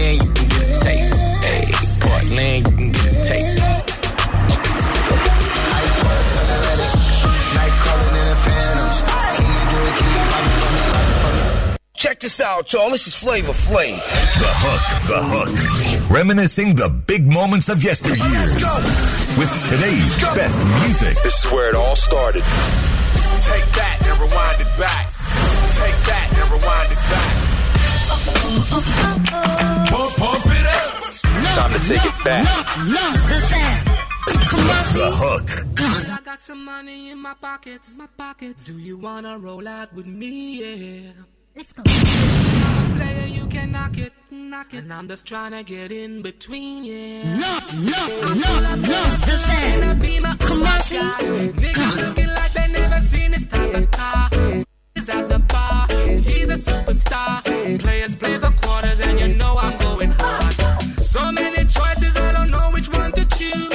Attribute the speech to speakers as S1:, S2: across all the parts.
S1: Houston, you can get a taste. Hey, Portland, you can get a taste. Ice water, Atlantic. Night calling in the phantoms. Can you do it? Can you pop it?
S2: Check this out, y'all. This is Flavor Flav.
S3: The Hook, The Hook. Reminiscing the big moments of yesteryear. With today's best music.
S4: This is where it all started.
S5: Take that and rewind it back. Take that and rewind it back. Pump, pump it up.
S4: Time to take it back.
S3: The Hook.
S1: I got some money in my pockets, my pockets. Do you wanna roll out with me? Yeah.
S6: Let's go.
S1: I'm a player, you can knock it, knock it. And I'm just trying to get in between, yeah. Come on, see. Niggas looking like they never seen this type of car. Is at the bar, he's a superstar. Players play the quarters, and you know I'm going hard. So many choices, I don't know which one to choose.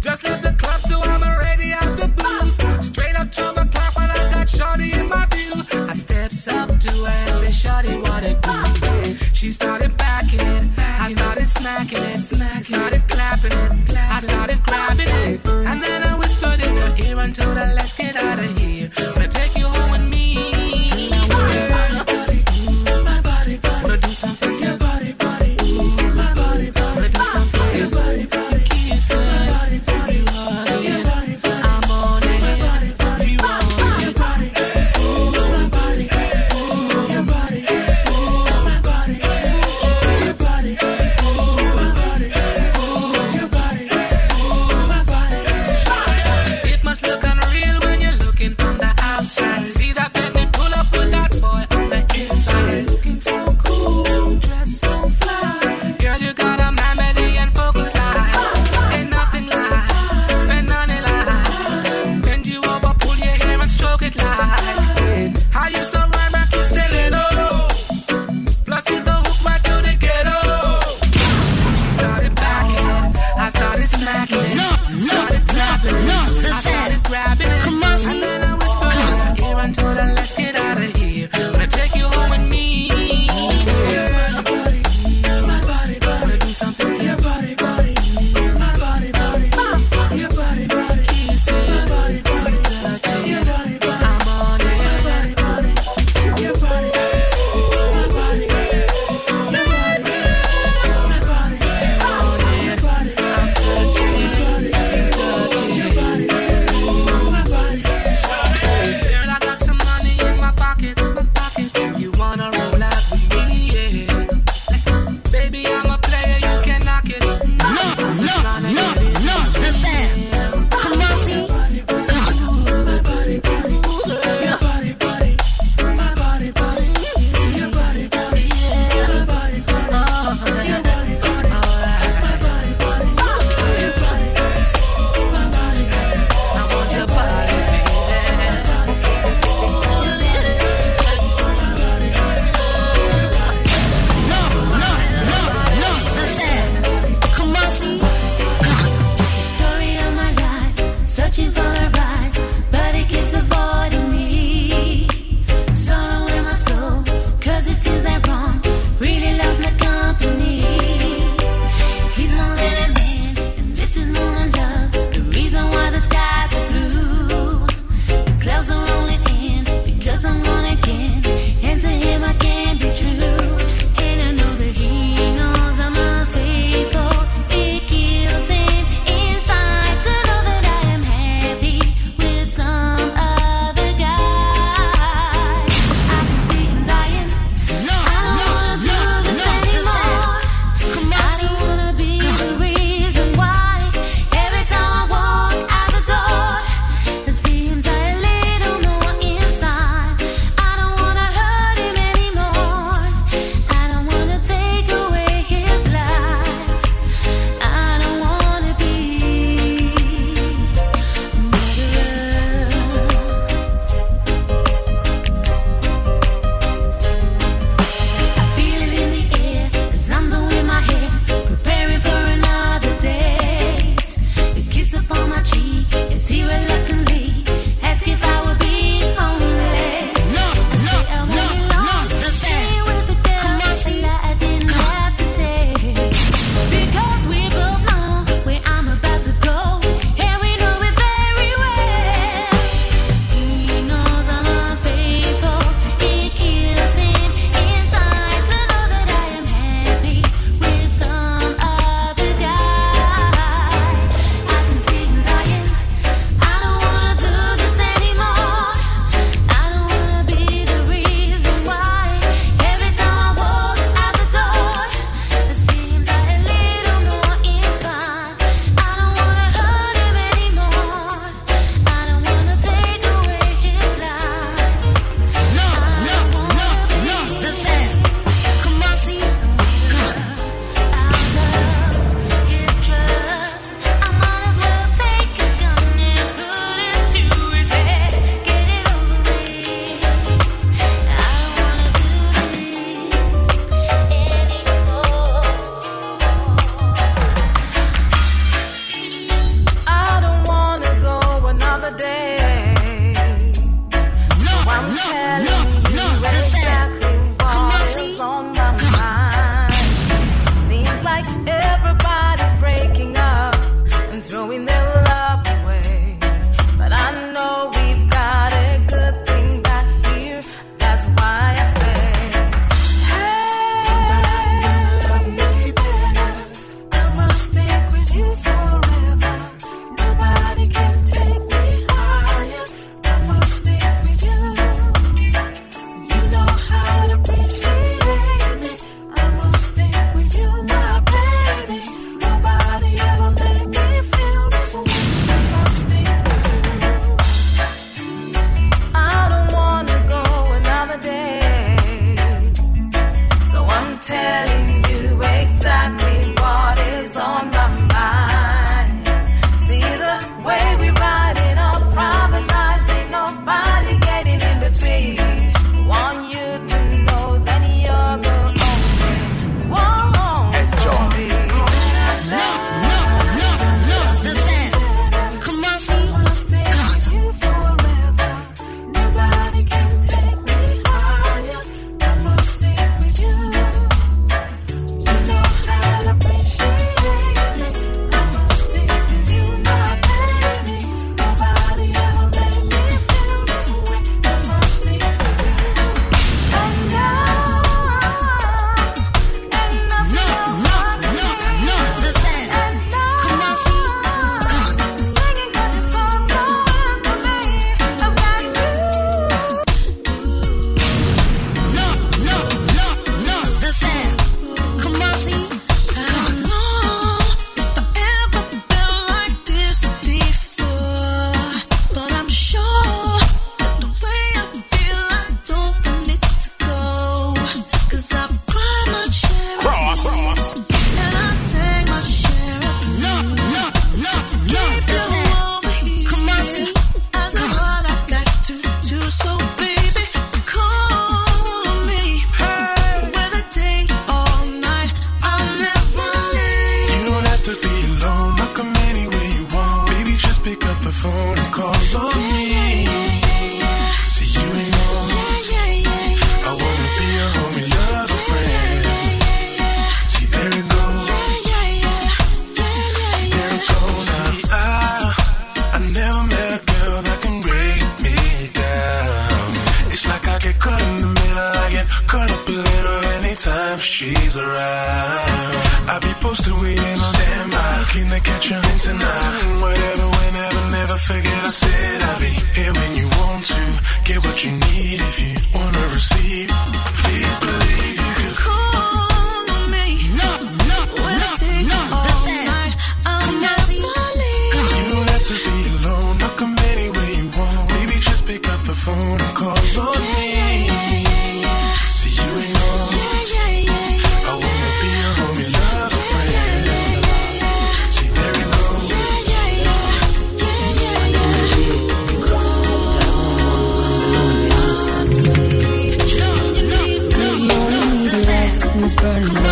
S1: Just left the club, so I'm already out the booze. Straight up to 12 o'clock when I got Shorty in my view. I steps up to her and say, Shorty, what it do? She started backing it, I started smacking it, started clapping it, I started grabbing it, and then I whispered in her ear and told her, let's get out of here.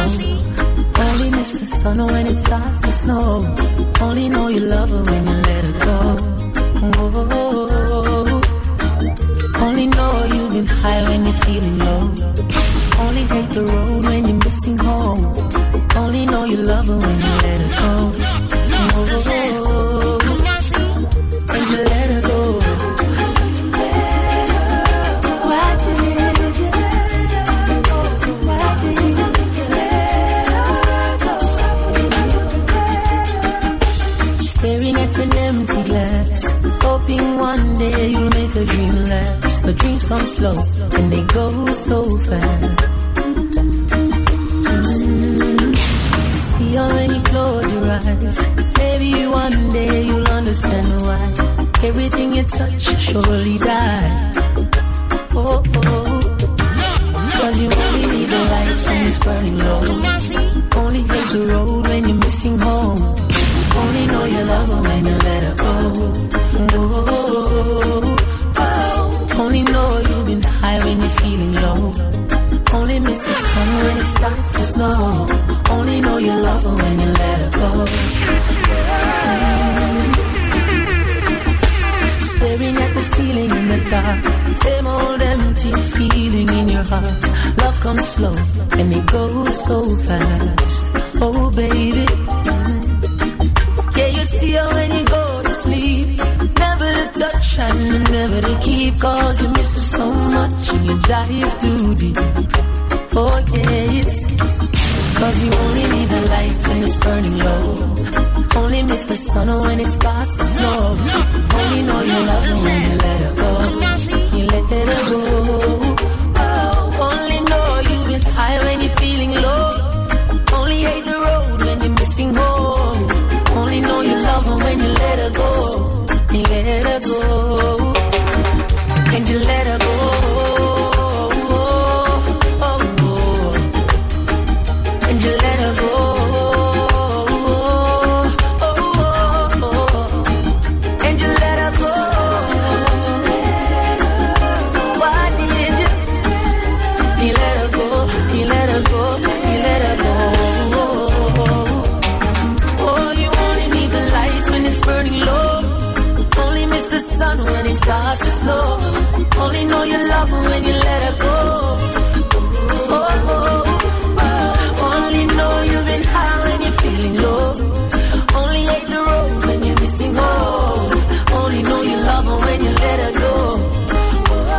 S7: Only miss the sun when it starts to snow. Only know you love her when you let her go. Oh, only know you've been high when you're feeling low. Only take the road when you're missing home. Only know you love her when you let her go. Oh, Come slow and they go so fast. Mm. See you close your eyes, maybe one day you'll understand why. Everything you touch surely die. Oh, oh. Cause you only need the light when it's burning low. Only hit the road when you're missing home. Only know you love her when you let her go. Oh, oh. Miss the sun when it starts to snow. Only know you love her when you let her go. Staring at the ceiling in the dark. Same old empty feeling in your heart. Love comes slow and it goes so fast. Oh, baby. Yeah, you see her when you go to sleep. Never to touch and never to keep. Cause you miss her so much and you dive too deep. Oh. Cause you only need the light when it's burning low. Only miss the sun when it starts to snow. Only know you love her when you let her go. You let her go. Oh, only know you've been high when you're feeling low. Only hate the road when you're missing home. Only know you love her when you let her go. You let her go. And you let her go. Sun when it starts to snow. Only know you love her when you let her go. Oh, oh, oh. Only know you've been high when you're feeling low. Only hate the road when you're missing home. Only know you love her when you let her go.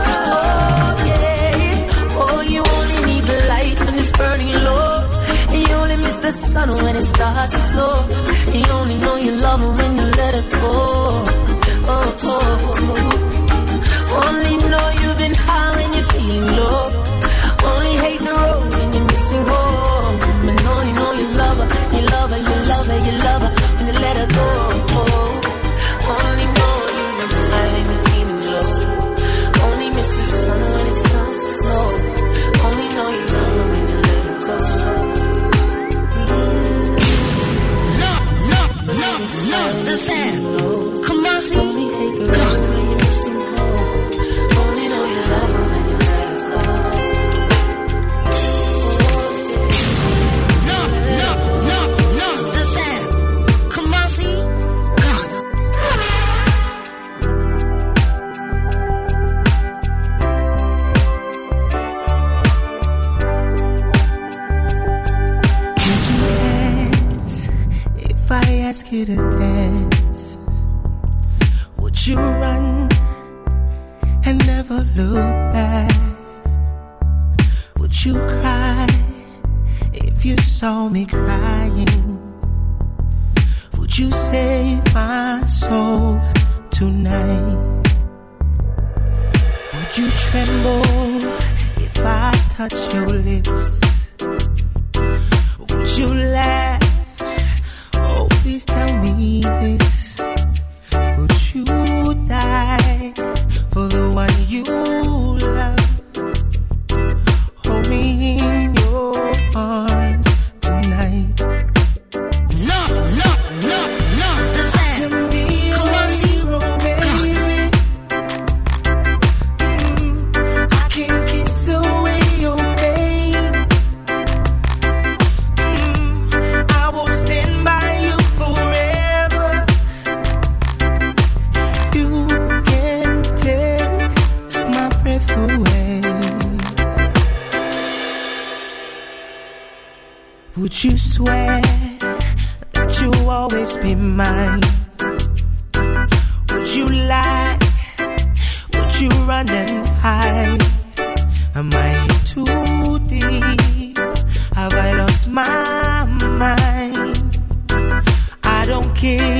S7: Oh, yeah. Oh, you only need the light when it's burning low. You only miss the sun when it starts to slow. You only know you love her when you let her go. Oh.
S8: would you
S7: swear that you'll always be mine? Would you lie? Would you run and hide? Am I too deep? Have I lost my mind? I don't care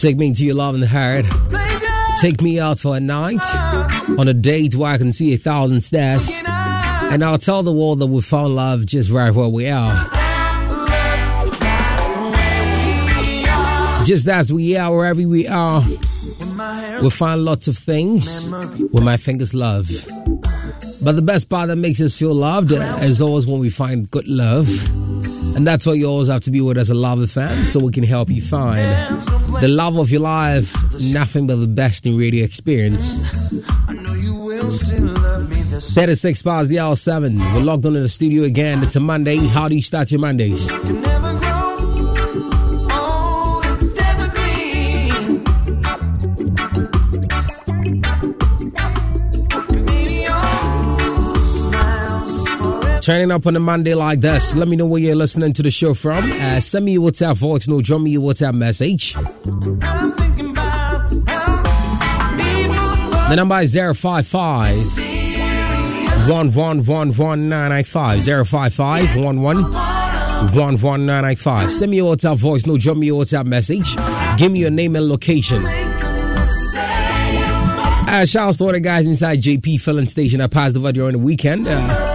S7: Take
S9: me to
S10: your love the heart. Take me out for a night on a date where I can see a thousand stars. And I'll tell the world that we found love just right where we are. Just as we are, wherever we are, we'll find lots of things we my fingers love. But the best part that makes us feel loved is always when we find good love. And that's why you always have to be with us a lover fan so we can help you find the love of your life. Nothing but the best in radio experience. 36 past the hour 7. We're logged on in the studio again. It's a Monday. How do you start your Mondays? Turning up on a Monday like this. Let me know where you're listening to the show from. Uh, send me your WhatsApp voice note, drop me your WhatsApp message. The number is 055 111195 055 11995. Send me your WhatsApp voice, no, drop me your WhatsApp message. Give me your name and location. Uh, shout out to all the guys inside JP Filling Station. I passed the over during the weekend. Uh,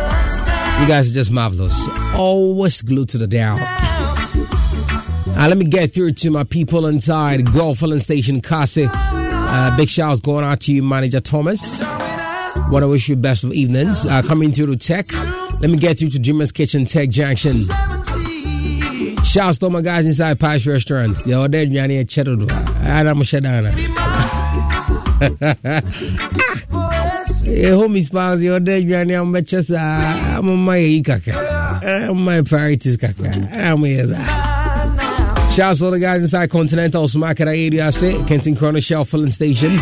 S10: you guys are just marvelous. Always glued to the dial. Uh, let me get through to my people inside Guelph Filling Station, Kasi. Uh, big shouts going out to you, Manager Thomas. Want to wish you best of evenings. Uh, coming through to Tech. Let me get through to Dreamer's Kitchen, Tech Junction. Shouts to my guys inside Pash Restaurants. Yo, they're at Cheddar. I'm a Shadana. Homies pals, they're Johnny. I'm just, I'm on my kaka. I'm my priorities kaka. I'm here. Uh. Shouts to all the guys inside Continental Smakara area. Kentinkrono Shell Filling Station.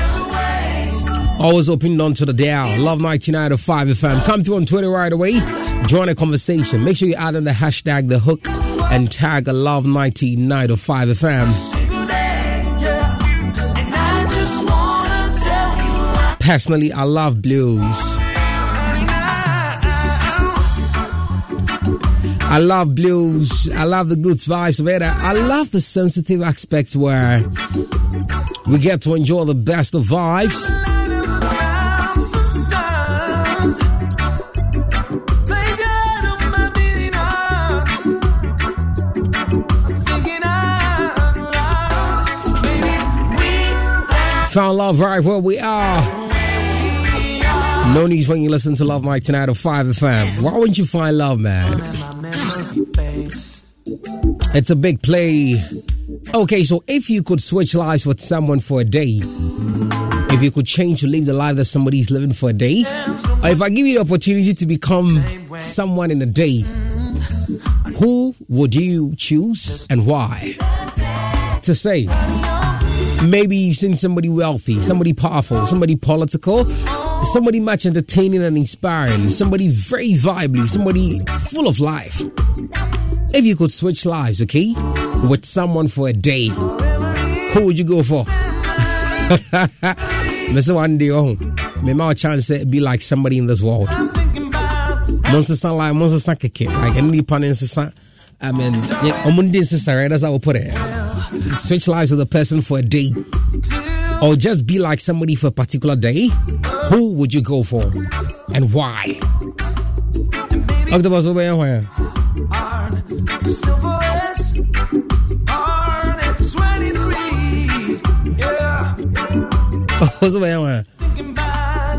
S10: Always open on to the dial. Luv 99 to 5 FM. Come through on Twitter right away. Join the conversation. Make sure you add in the hashtag the hook and tag Luv 99 to 5 FM. Personally, I love blues. I love blues. I love the good vibes of it. I love the sensitive aspects where we get to enjoy the best of vibes. Found love right where we are. No news when you listen to Love Mike tonight at 5 FM. Why wouldn't you find love, man? It's a big play. Okay, so if you could switch lives with someone for a day, if you could change to live the life that somebody's living for a day, or if I give you the opportunity to become someone in a day, who would you choose and why? To say, maybe you've seen somebody wealthy, somebody powerful, somebody political, somebody much entertaining and inspiring, somebody very vibely, somebody full of life. If you could switch lives, okay, with someone for a day, who would you go for? Mr. One day, oh, maybe my chance be like somebody in this world. Monster sound like monster sound keke, like any pan in I mean, yeah, Omundi sister, right? That's how we put it. Switch lives with a person for a day, or just be like somebody for a particular day. Who would you go for, and why? Octopus, over here. What's over here?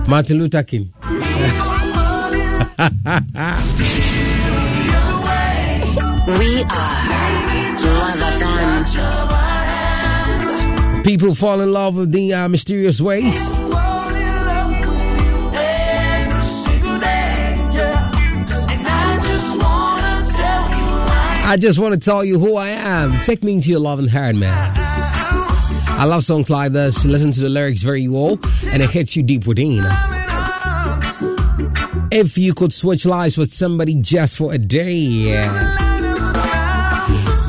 S10: Martin Luther King.
S11: We are Luv FM.
S10: People fall in love with the uh, mysterious ways. I just want to tell you who I am. Take me into your loving heart, man. I love songs like this. Listen to the lyrics very well, and it hits you deep within. If you could switch lives with somebody just for a day,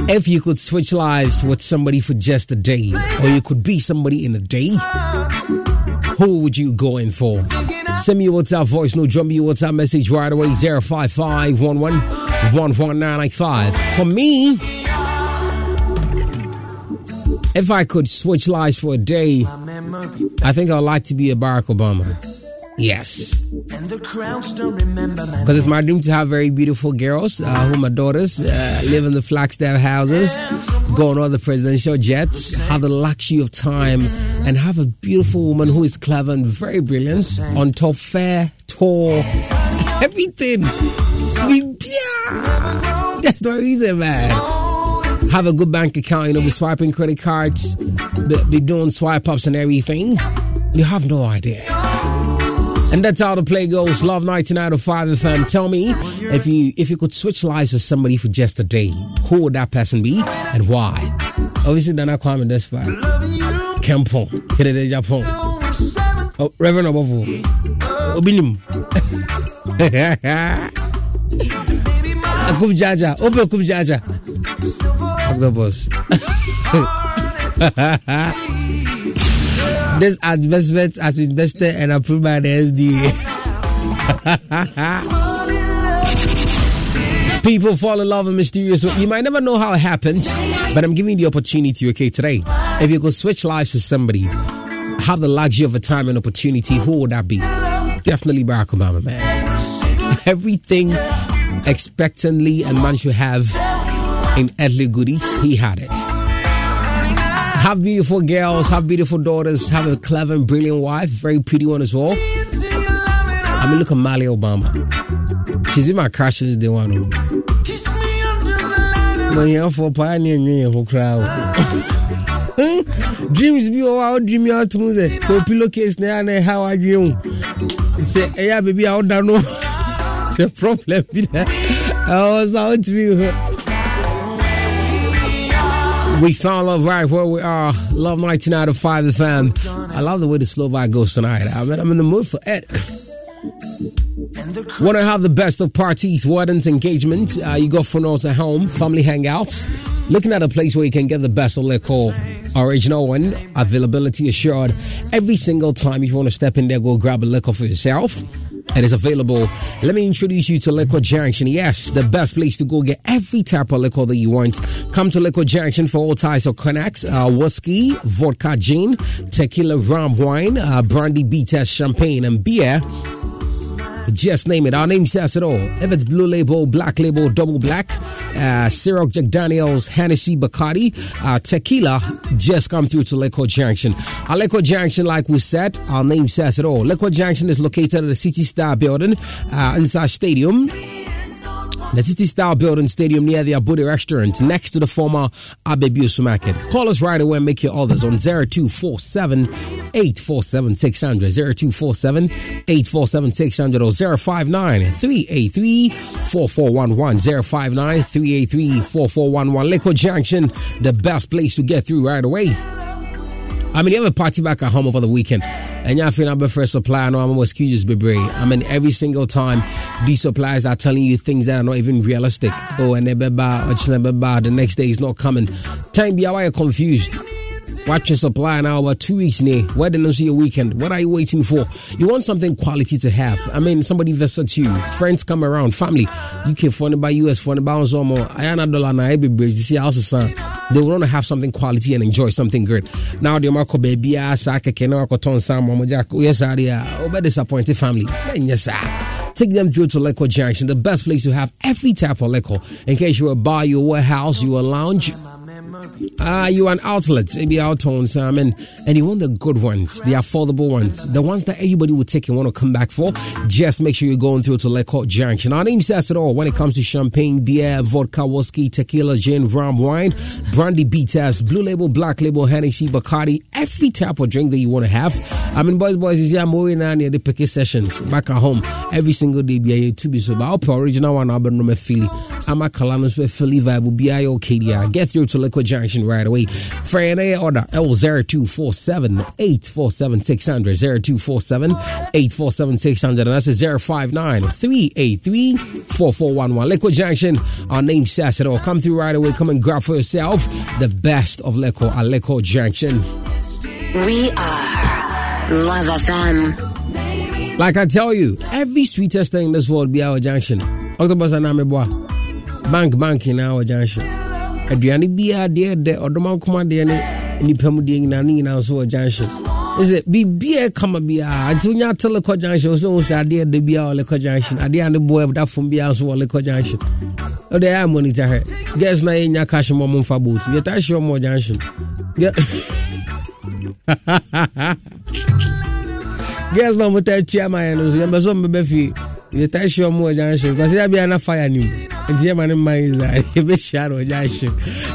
S10: if you could switch lives with somebody for just a day, or you could be somebody in a day, who would you go in for? Send me your WhatsApp voice, no drum me your WhatsApp message right away 055 For me, if I could switch lives for a day, I think I'd like to be a Barack Obama. Yes. Because it's my dream to have very beautiful girls uh, who my daughters uh, live in the Flagstaff houses, go on all the presidential jets, have the luxury of time, and have a beautiful woman who is clever and very brilliant, on top, fair, tall, everything. That's the reason, man. Have a good bank account, you know, be swiping credit cards, be, be doing swipe ups and everything. You have no idea. And that's how the play goes. Luv 9905 FM. Tell me if you if you could switch lives with somebody for just a day, who would that person be and why? Obviously, they're not Kwame Despite. Kempon. Hirede Japan. Oh, Reverend Obovo. Obinim. Akub Jaja. Ope Akub Jaja. Octopus. This investment has been invested and approved by the SDA. People fall in love in mysterious ways. You might never know how it happens, but I'm giving you the opportunity, okay, today. If you could switch lives with somebody, have the luxury of a time and opportunity, who would that be? Definitely Barack Obama, man. Everything expectantly a man should have in earthly goodies, he had it. Have beautiful girls, have beautiful daughters, have a clever and brilliant wife, very pretty one as well. I mean, look at Mali Obama. She's in my crushes, the one. Man, you're for pioneer, you're crowd. Dreams be our dream out to move So pillowcase now how are you? Say, yeah, baby, I don't know. It's a problem. I was out to be. We found love right where we are. Luv 19 of 5 the fan. I love the way the slow vibe goes tonight. I mean, I'm in the mood for it. Want to have the best of parties, weddings, engagements? Uh, you go for funerals at home, family hangouts. Looking at a place where you can get the best of liquor, original one, availability assured. Every single time if you want to step in there, go grab a liquor for yourself. It is available. Let me introduce you to Liquor Junction. Yes, the best place to go get every type of liquor that you want. Come to Liquor Junction for all types of connects, uh, whiskey, vodka, gin, tequila, rum, wine, uh, brandy, bitters, champagne, and beer. Just name it. Our name says it all. If it's blue label, black label, double black, uh, Ciroc, Jack Daniels, Hennessy, Bacardi, uh, tequila, just come through to Liquor Junction. Our Liquor Junction, like we said, our name says it all. Liquor Junction is located at the City Star building uh, inside Stadium. The City Star Building Stadium near the Abudi restaurant next to the former Abebusu Market. Call us right away and make your orders on 0247 847 600, 0247 847 600 or 059 383 4411, 059 383 4411. Liquor Junction, the best place to get through right away. I mean, you have a party back at home over the weekend, and you're feeling a first supply. No, I'm excuses, baby. I mean, every single time these suppliers are telling you things that are not even realistic. Oh, and they're bad, the next day is not coming. Time be why you're confused. Watch your supply now about two weeks near. Why didn't see your weekend? What are you waiting for? You want something quality to have. I mean, somebody visits you, friends come around, family. UK phone by US phone bounce or more. I am dollar na every bridge. You see, also son. They want to have something quality and enjoy something good. Now the Marco baby saka kena ko ton sam mo jack. Yes, I over disappointed family. Yes. Take them through to Liquor Junction, the best place to have every type of liquor. In case you're a bar, you're a warehouse, you're a lounge, Ah, uh, you an outlet, maybe outtones, um, and, and you want the good ones, the affordable ones, the ones that everybody would take and want to come back for. Just make sure you're going through to Liquor Junction. Our name says it all when it comes to champagne, beer, vodka, whiskey, tequila, gin, rum, wine, brandy, bitters, blue label, black label, Hennessy, Bacardi, every type of drink that you want to have. I mean, boys, boys, is yeah, moving on near the picket sessions back at home every single day. Be to be so, but original one, I've been from Philly. I'm a with Philly vibe, will be okay. Get through to Liquor Junction right away. Friday order L 0247 847 600 0247 847 600 and that's a 059 383 4411. Liquor Junction, our name says it all. Come through right away. Come and grab for yourself the best of Liquor at Liquor Junction.
S11: We are Luv FM.
S10: Like I tell you, every sweetest thing in this world be our junction. Octopus and Ameboa. Bank, bank in our junction. Aduane biara deɛ dɛ ɔdɔm akoma deɛ ne nipa mu deɛ nyinaa ne nyinaa nso wɔ junction. Sɛ biribiaa kama biara nti wonya ate lekɔ junction wo sɛ wo sɛ adeɛ da biara wɔ lekɔ junction. Adeɛ a ne boɔ dafom biara nso wɔ lekɔ junction. Wode ɛyɛ monitor hɛ gas na yɛnya cash ma mo mfa boat. Yɛtaa hye ɔmɔ junction. Gas na ɔmotaa tua ma yɛ no so. Yɛmbɛ sɛ ɔmbɛbɛ fie yɛtaa hye ɔmɔ junction kɔsɛ yɛ biara na and yeah, man, my shadow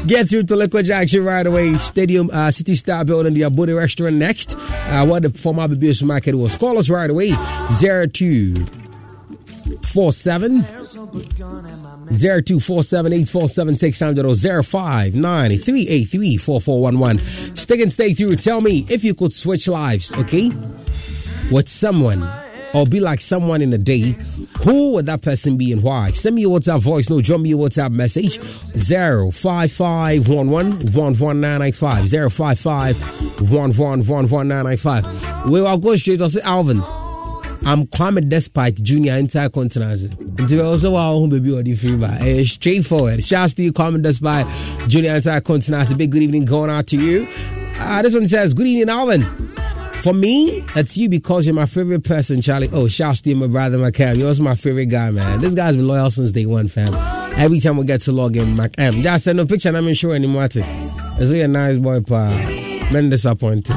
S10: Get through to Liquor Junction right away. Stadium uh, City Star Building, the Abudi Restaurant next. Uh, what the former BBS market was. Call us right away. 02 47 0247 847 600 059 383 4411. Stick and stay through. Tell me if you could switch lives, okay? With someone or be like someone in a day, who would that person be and why? Send me your WhatsApp voice no, drop me your WhatsApp message 05511 055 We will go straight to Alvin. I'm Kwame Despite Junior entire continent. Nti also wa ho baby odi free ba. Eh straightforward. Shouts to you Kwame Despite Junior entire continent. A big good evening going out to you. Uh, this one says, Good evening, Alvin. For me, it's you because you're my favorite person, Charlie. Oh, shouts to you, my brother, my cam. You're also my favorite guy, man. This guy's been loyal since day one, fam. Every time we get to log in, my cam. Just send no picture, and I'm not sure anymore. Too. It's really a nice boy, pa. Man, disappointed.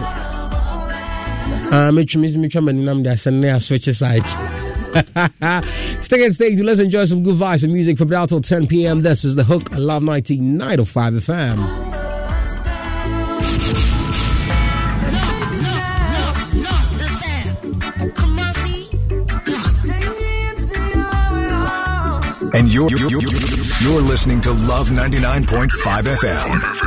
S10: Uh, Mitch, Mitch, Mitch, I'm I'm just sending a switch sides. Stick and stay. Let's enjoy some good vibes and music from now till 10 p.m. This is the Hook Luv 1995 FM.
S3: And you're, you're, you're, you're listening to Luv 99.5 FM.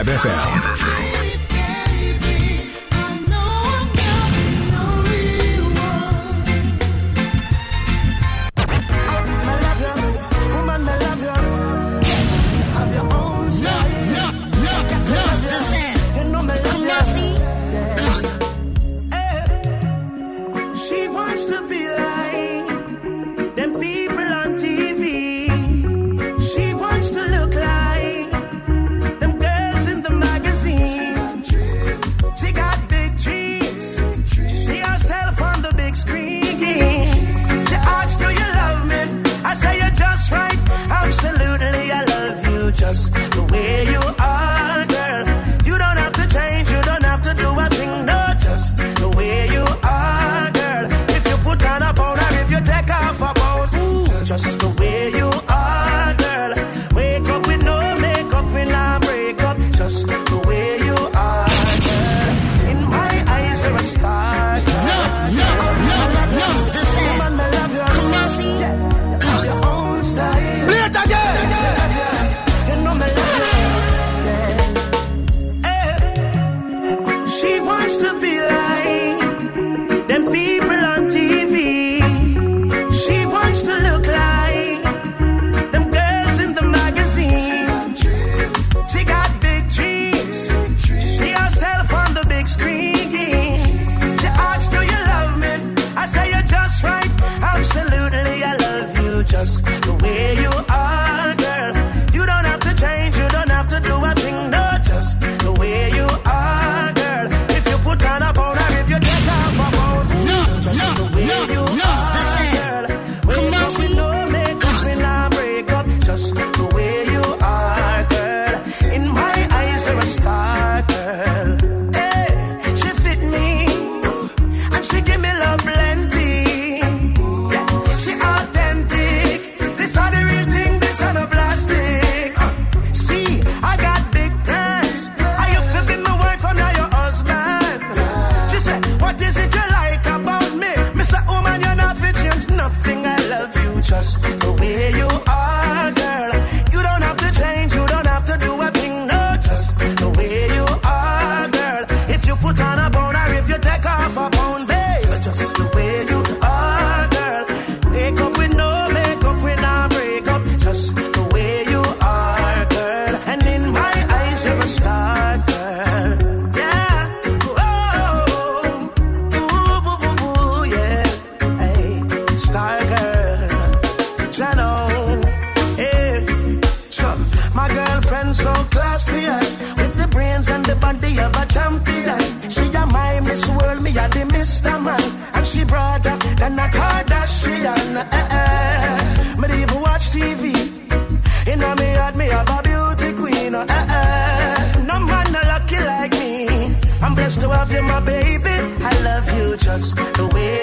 S12: 99.5 FM.
S13: love you, my baby. I love you just the way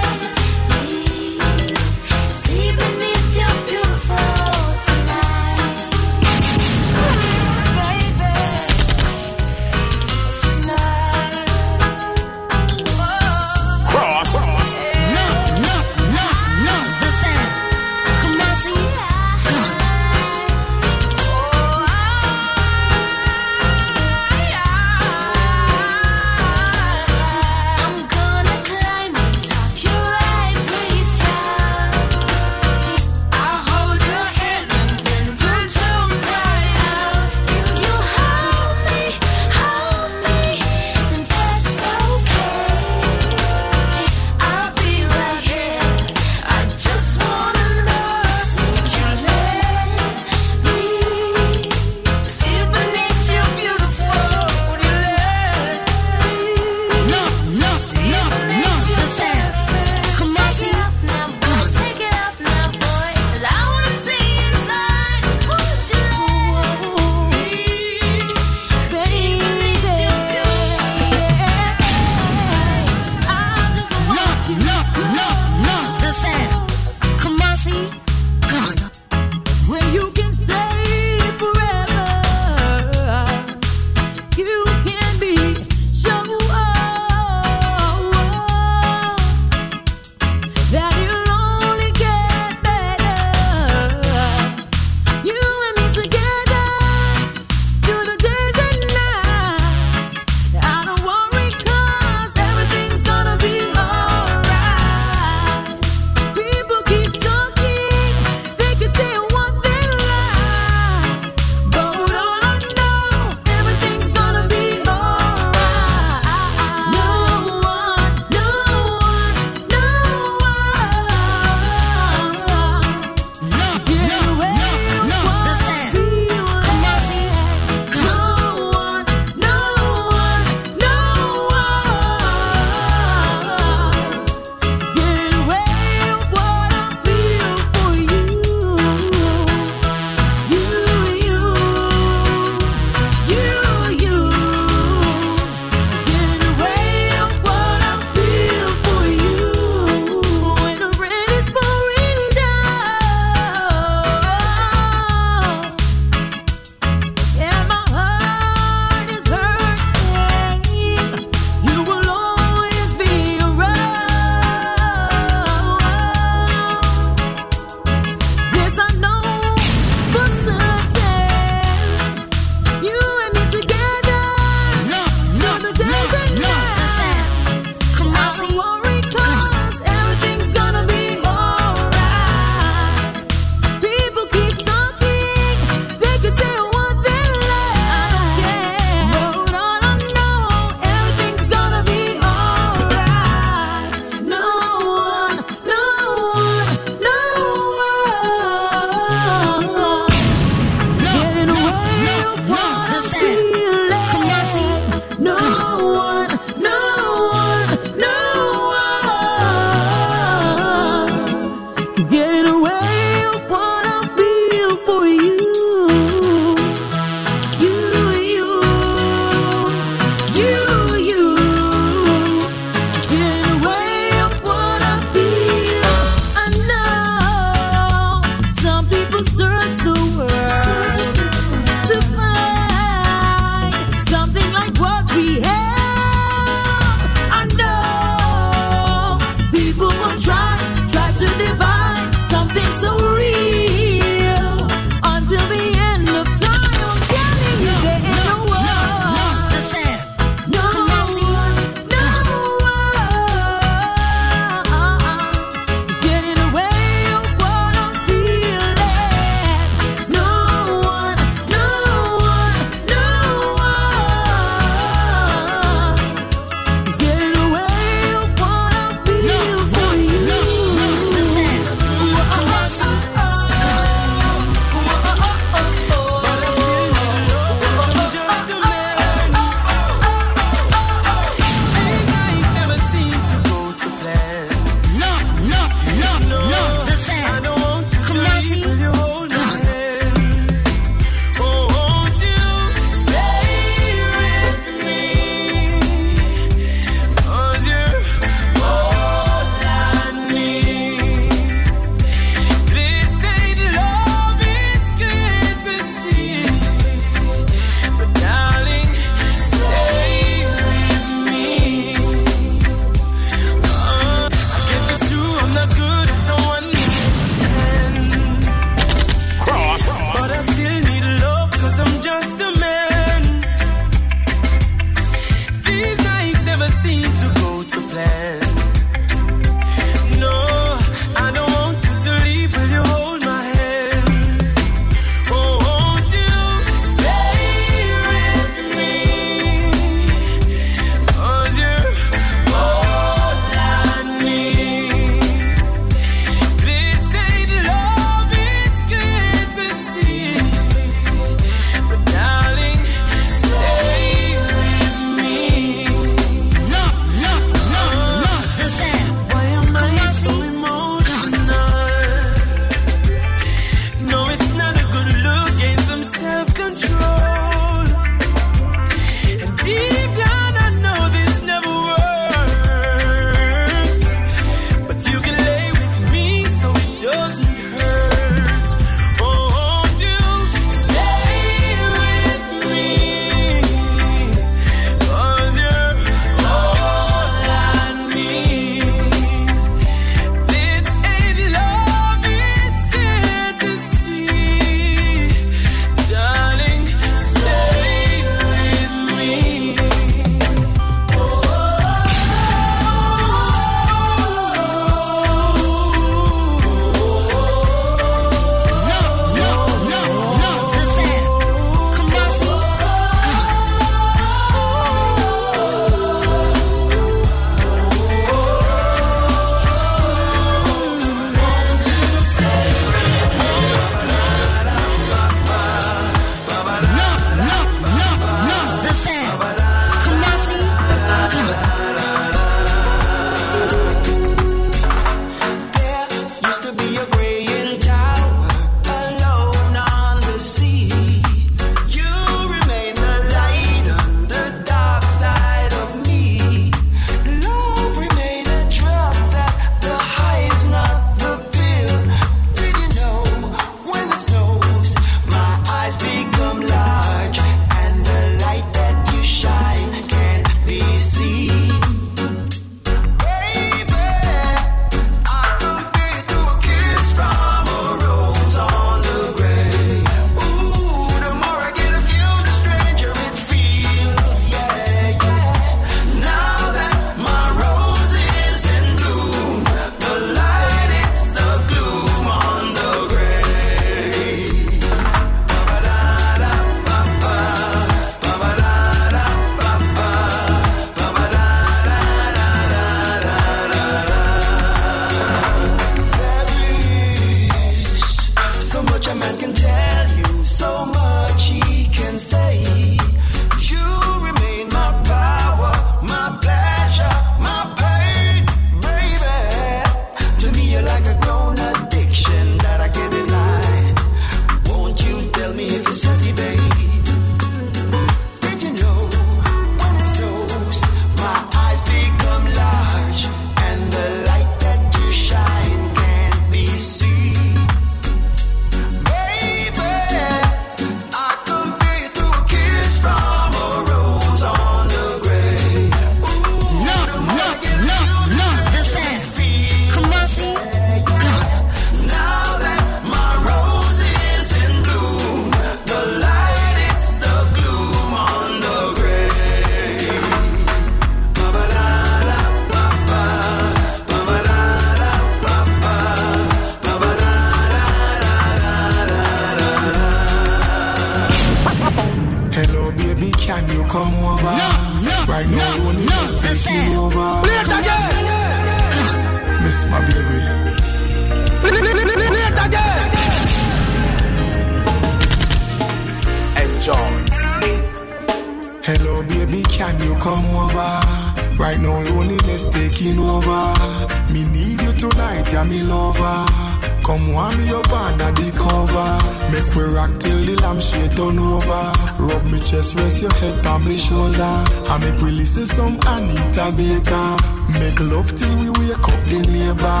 S13: we
S14: rock till the lampshade turn over. Rub me chest, rest your head on my shoulder. And make we listen some Anita Baker. Make love till we wake up the neighbor.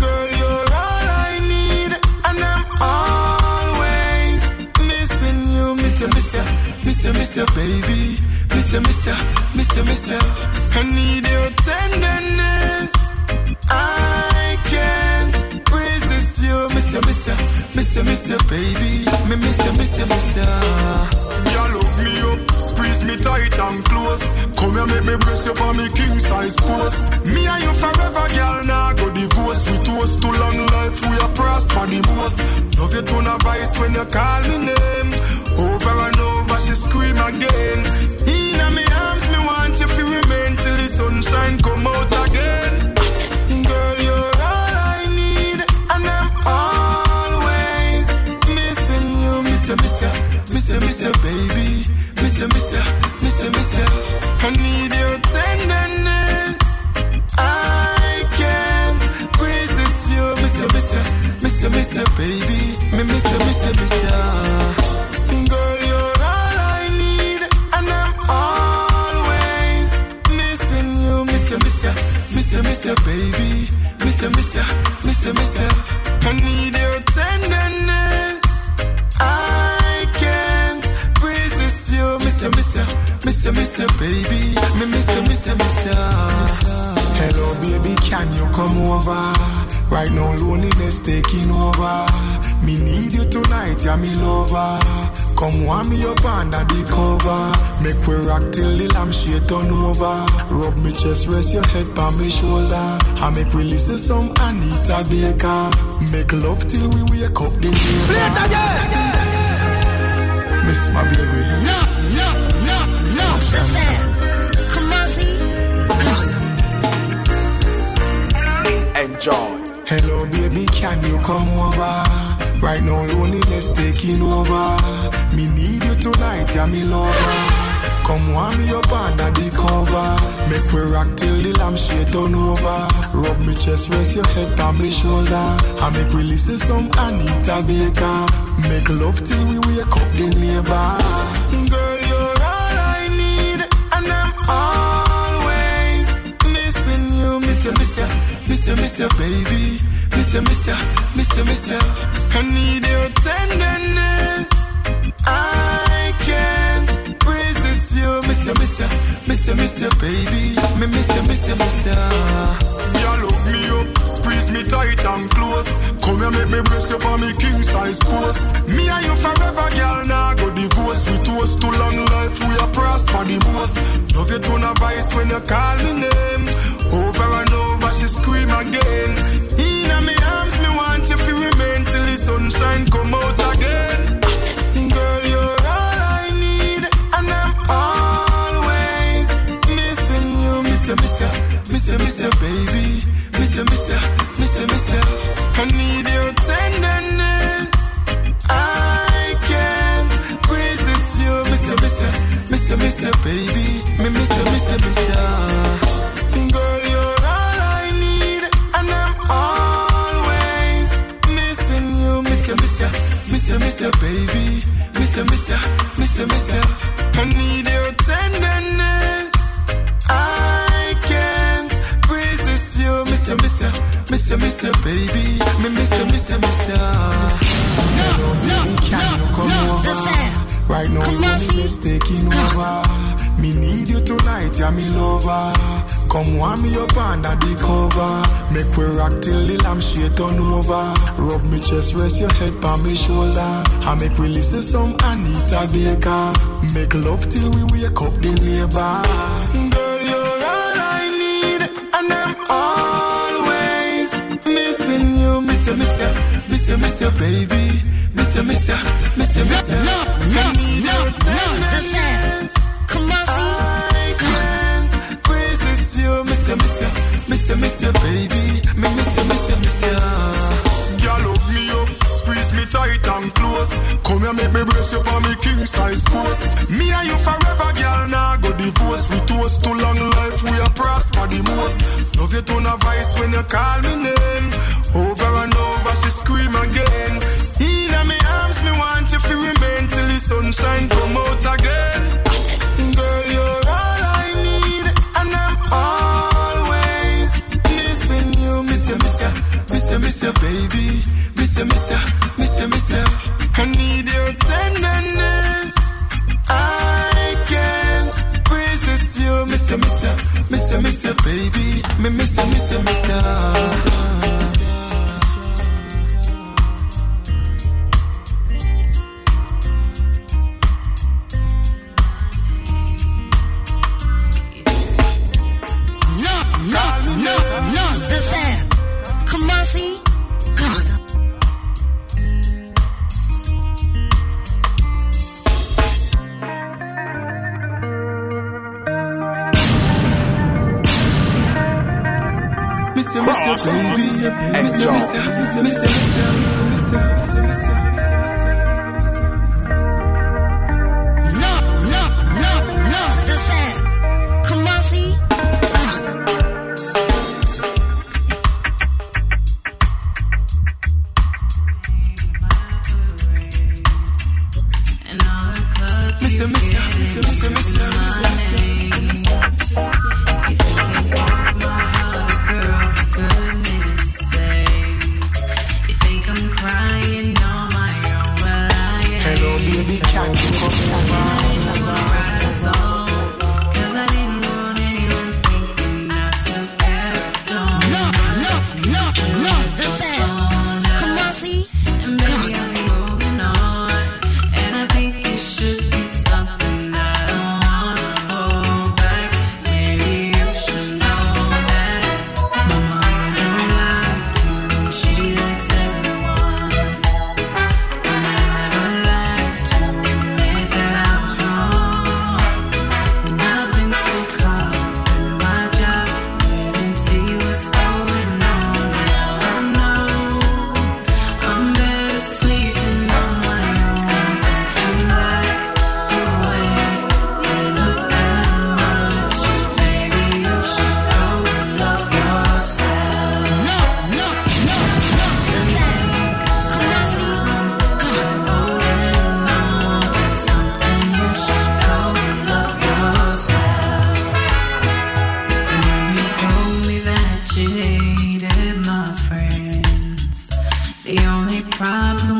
S14: Girl, you're all I need, and I'm always missing you, miss you, miss you, miss you, miss you, baby, miss you, miss you, miss you, miss you. I need your tenderness. Resist you, miss you, miss you, miss you, miss you, baby, me miss you, miss you, miss you.
S5: You look me up, squeeze me tight and close. Come here, make me brace you for me king size post. Me and you forever, girl. Now go divorce. We toast to long life. We are prosper the most. Love you tone of voice when you call me name. Over and over, she scream again. In me arms, me want you to remain till the sunshine come out again.
S14: Miss you, miss you, baby, miss you, miss you, miss you, miss you. I need your tenderness. I can't resist you, miss you, miss you, miss you, miss you, baby, me miss you, miss you, miss you. Girl, you're all I need, and I'm always missing you, miss you, miss you, miss you, miss you, baby, miss you, miss you, miss you, miss you. I need your miss you, miss you, baby, me miss you, miss you, miss you. Hello, baby, can you come over? Right now, loneliness taking over. Me need you tonight, yeah, me lover. Come warm me up under the cover. Make we rock till the lampshade turn over. Rub me chest, rest your head on my shoulder. I make we listen some Anita Baker. Make love till we wake up the neighbor.
S8: Play it again.
S14: Miss my baby.
S15: No, no,
S5: Enjoy.
S14: Hello, baby, can you come over? Right now, loneliness taking over. Me need you tonight, yeah, me lover. Come warm me up under the cover. Make we rock till the lampshade turn over. Rub me chest, rest your head on my shoulder. I make we listen some Anita Baker. Make love till we wake up the neighbor. Girl, you, miss you, baby, miss you, miss you, miss you, miss you. I need your tenderness. I can't resist you, miss you, miss you, miss you, miss you, baby, me miss you, miss you, miss you.
S5: You look me up, squeeze me tight and close. Come here, make me brace you for me king size post. Me and you forever, girl. Now go divorce. We toast to long life. We are prosper the most. Love you tone of voice when you call me name. Over and over, she scream again. In me arms, me want you to remain till the sunshine come out again.
S14: Girl, you're all I need, and I'm always missing you, miss you, miss you, miss you, miss you, baby, miss you, miss you, miss you, miss you. I need your tenderness. I can't resist you, miss you, miss you, miss you, miss you, baby, miss you, miss you, baby, miss you, miss you, miss you, miss you. I need your tenderness. I can't resist you, miss you, miss you, miss you, miss you, baby, me miss you, miss you, miss you. Baby, can you come? Right now, loneliness taking over. Me need you tonight, yeah, me lover. Come warm me up under the cover. Make we rock till the lampshade turn over. Rub me chest, rest your head on my shoulder. I make we listen some Anita Baker. Make love till we wake up the neighbor. Girl, you're all I need, and I'm always missing you, miss you, miss you, miss you, miss you, baby, miss you, miss you, miss you, miss you.
S15: No, no, no,
S14: your
S15: no.
S14: tenderness.
S15: Come on, see.
S14: Uh, you, miss you, baby. Me miss you, miss you, miss you. Girl, love me up, squeeze me tight and close. Come here, make me brace you for me king size post. Me and you forever, girl. Now nah, go divorce. We toast to long life. We are prosper the most. Love you to a vice when you call me name. Over and over, she scream again. In me arms, me want you to remain till the sunshine come out again. Girl, you miss you, miss you, baby. Miss you, miss you, miss you, miss you. I need your tenderness. I can't resist you, miss you, miss you, miss you, miss you, baby. Me miss you, miss you, miss you.
S16: Mississippi. The
S7: only problem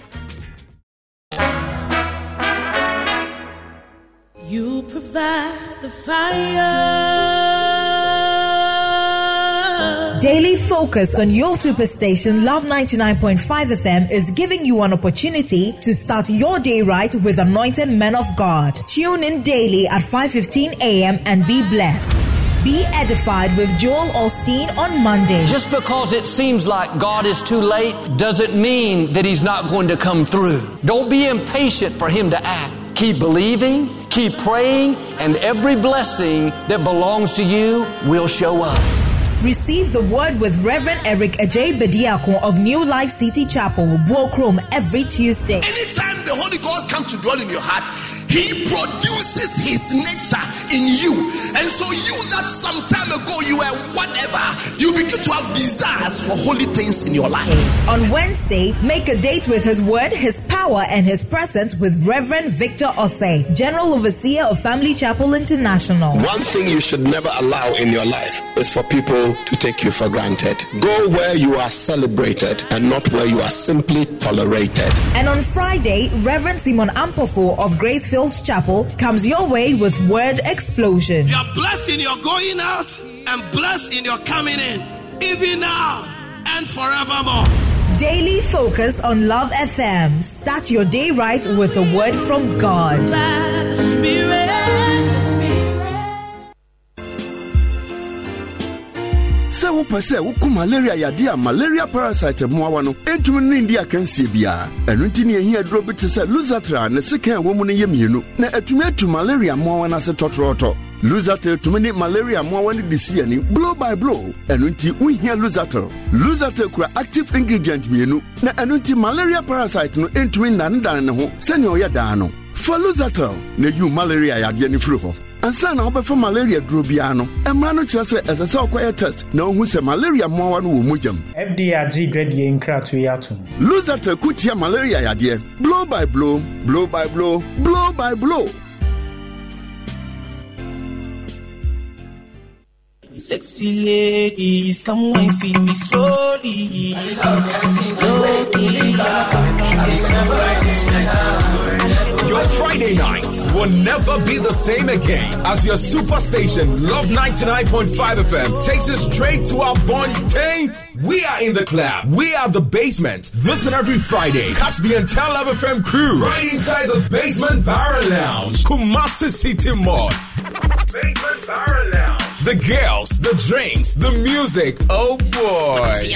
S7: You provide the fire.
S17: Daily focus on your superstation Luv 99.5 FM is giving you an opportunity to start your day right with anointed men of God. Tune in daily at 5:15 a.m. and be blessed. Be edified with Joel Osteen on Monday.
S18: Just because it seems like God is too late doesn't mean that He's not going to come through. Don't be impatient for Him to act. Keep believing, keep praying, and every blessing that belongs to you will show up.
S17: Receive the word with Reverend Eric Ajay Bediako of New Life City Chapel, Buokrom, every Tuesday.
S19: Anytime the Holy Ghost comes to dwell in your heart, He produces His nature in you. And so, you that some time ago you were whatever, you begin to have desires for holy things in your life.
S17: On Wednesday, make a date with His Word, His power, and His presence with Reverend Victor Osei, General Overseer of Family Chapel International.
S20: One thing you should never allow in your life is for people to take you for granted. Go where you are celebrated and not where you are simply tolerated.
S17: And on Friday, Reverend Simon Ampofo of Gracefield Chapel comes your way with Word Explosion.
S19: You are blessed in your going out and blessed in your coming in, even now and forevermore.
S17: Daily focus on Luv FM. Start your day right with a word from God.
S21: Sɛ wopɛ sɛ woko malaria yade a malaria parasite mmoawa no ɛntumi ne ndi akansie biara ɛno nti ne ɛhia aduro bi te sɛ lusatra a ne sekan a mu no yɛ mmienu. Na atumi atu malaria mmoawa no ase tɔtrɔɔtɔ. Lusatel tumi ne malaria mmoawa no de si blow by blow. Ɛno nti wohia lusatel lusatel kura active ingredient mmienu. Na ɛno nti malaria parasite no ɛntumi nnanedane ne ho sɛnea ɔyɛ daa no. Fa lusatel na yiw malaria yadeɛ no firi hɔ ansa na wobɛfa malaria duro biara no mmara no kyerɛ sɛ ɛsɛ sɛ wokɔyɛ test na wohu sɛ malaria mmoawa no wɔ mogyam
S22: fda agye dwadie nkratoɔ yi ato mu.
S21: Lusatel ko tia malaria yadeɛ. Blow by blow blow by blow blow by blow.
S8: Sexy ladies, come wine for me slowly.
S23: Your Friday night will never be the same again as your superstation Luv 99.5 FM takes us straight to our Bontain. We are in the club. We are the basement. Listen every Friday. Catch the entire Luv FM crew right inside the basement barrel lounge. Kumasi City Mall. Basement barrel lounge. The girls, the drinks, the music. Oh boy.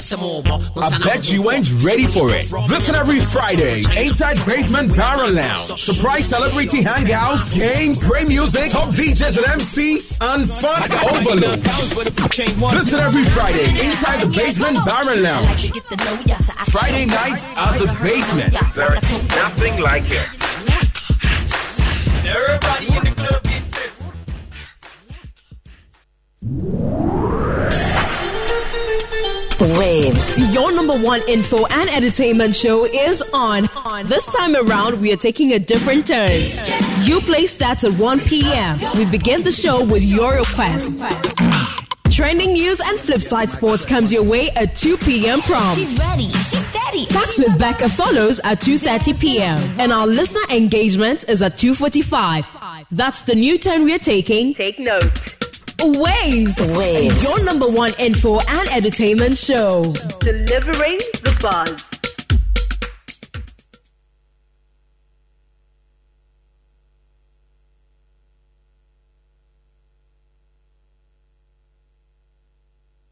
S23: I bet you ain't ready for it. Listen every Friday, inside Basement Barrel Lounge. Surprise celebrity hangouts, games, great music, top DJs and MCs, and fun overload. This and every Friday, inside the Basement Barrel Lounge. Friday nights at the basement.
S24: There's nothing like it. Everybody in the club
S11: Waves
S25: Your number one info and entertainment show is on. This time around, we are taking a different turn. You play stats at 1 p.m. We begin the show with your request. Trending news and Flipside Sports comes your way at 2 p.m. prompt.
S26: She's ready. She's steady.
S25: Facts with Becca follows at 2.30 p.m. And our listener engagement is at 2.45. That's the new turn we're taking. Take note. Waves.
S11: Waves.
S25: Your number one info and entertainment show.
S27: Delivering the buzz.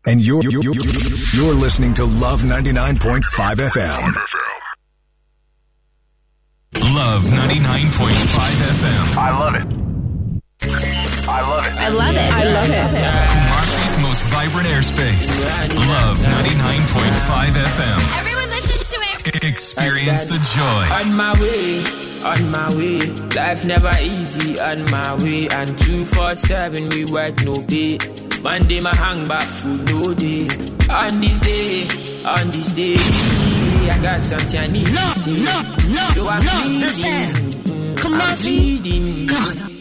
S28: And you're, you're, you're, you're listening to Luv 99.5 FM.
S29: Luv 99.5 FM. Vibrant airspace. Luv 99.5 FM.
S26: Everyone listen to it.
S29: Experience the joy.
S30: On my way, on my way. Life never easy on my way. And 247 we work no pay. Monday my hang back food no day. On this day, on this day, I got something I need to say. So I'm pleading,
S15: Come on,
S30: I'm
S15: see.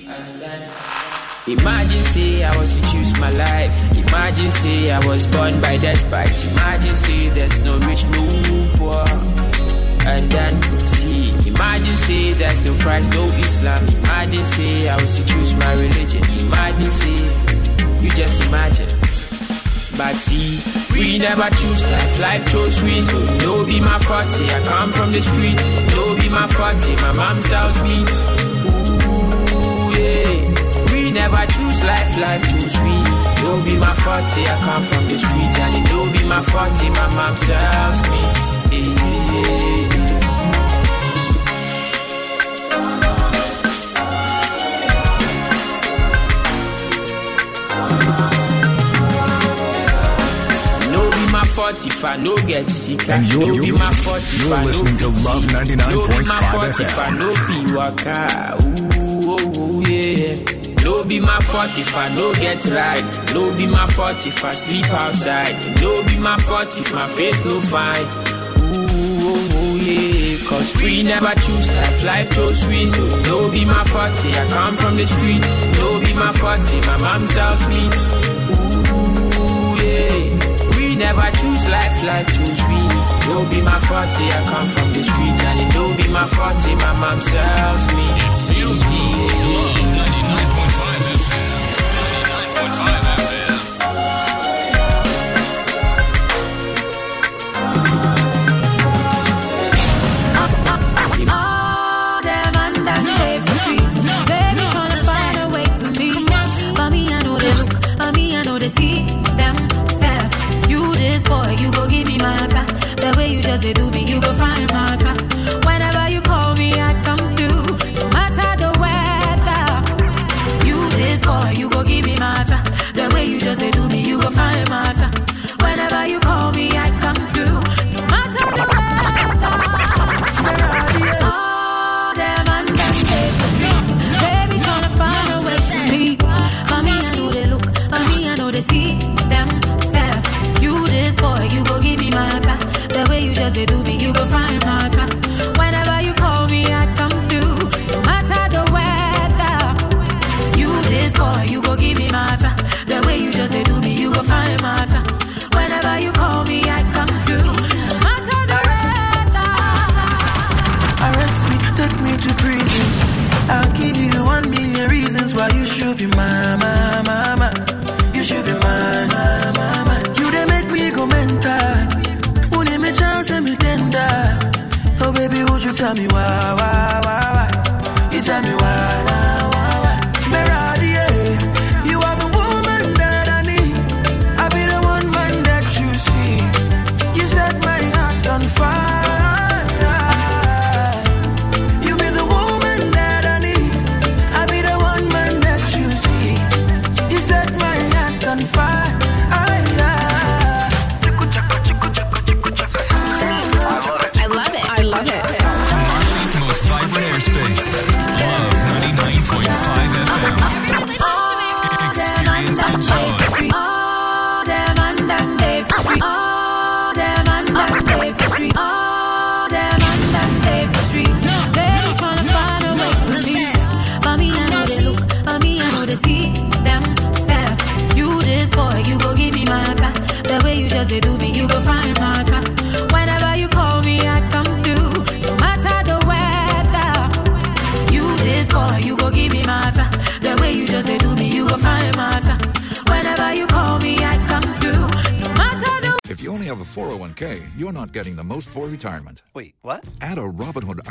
S30: Imagine say I was to choose my life. Imagine say I was born by despite. Imagine say there's no rich, no poor. And then see, imagine say there's no Christ, no Islam. Imagine say I was to choose my religion. Imagine say, you just imagine. But see, we never choose life, life chose we. So no be my fault, see I come from the street. No be my fault, see my mom sells meat. Ooh, never choose life, life choose we. No be my fault, say I come from the street. And it no be my fault, say my mom sells fault if I no get sick.
S28: And you're-
S30: no be my fault if
S28: you're
S30: I no
S28: listening to Luv
S30: sick.
S28: 99.5
S30: No be my fault if
S28: FM.
S30: I no feel waka. Ooh, oh, oh, yeah. No be my fault if I no get right. No be my fault if I sleep outside. No be my fault if my face no fine. Ooh, oh, oh, yeah. Cause we never choose life, life chose we. So no be my fault, say I come from the street. No be my fault, say my mom sells meat. Ooh, yeah. We never choose life, life choose we. No be my fault, say I come from the street. And it no be my fault, say my mom sells me. Sales
S31: All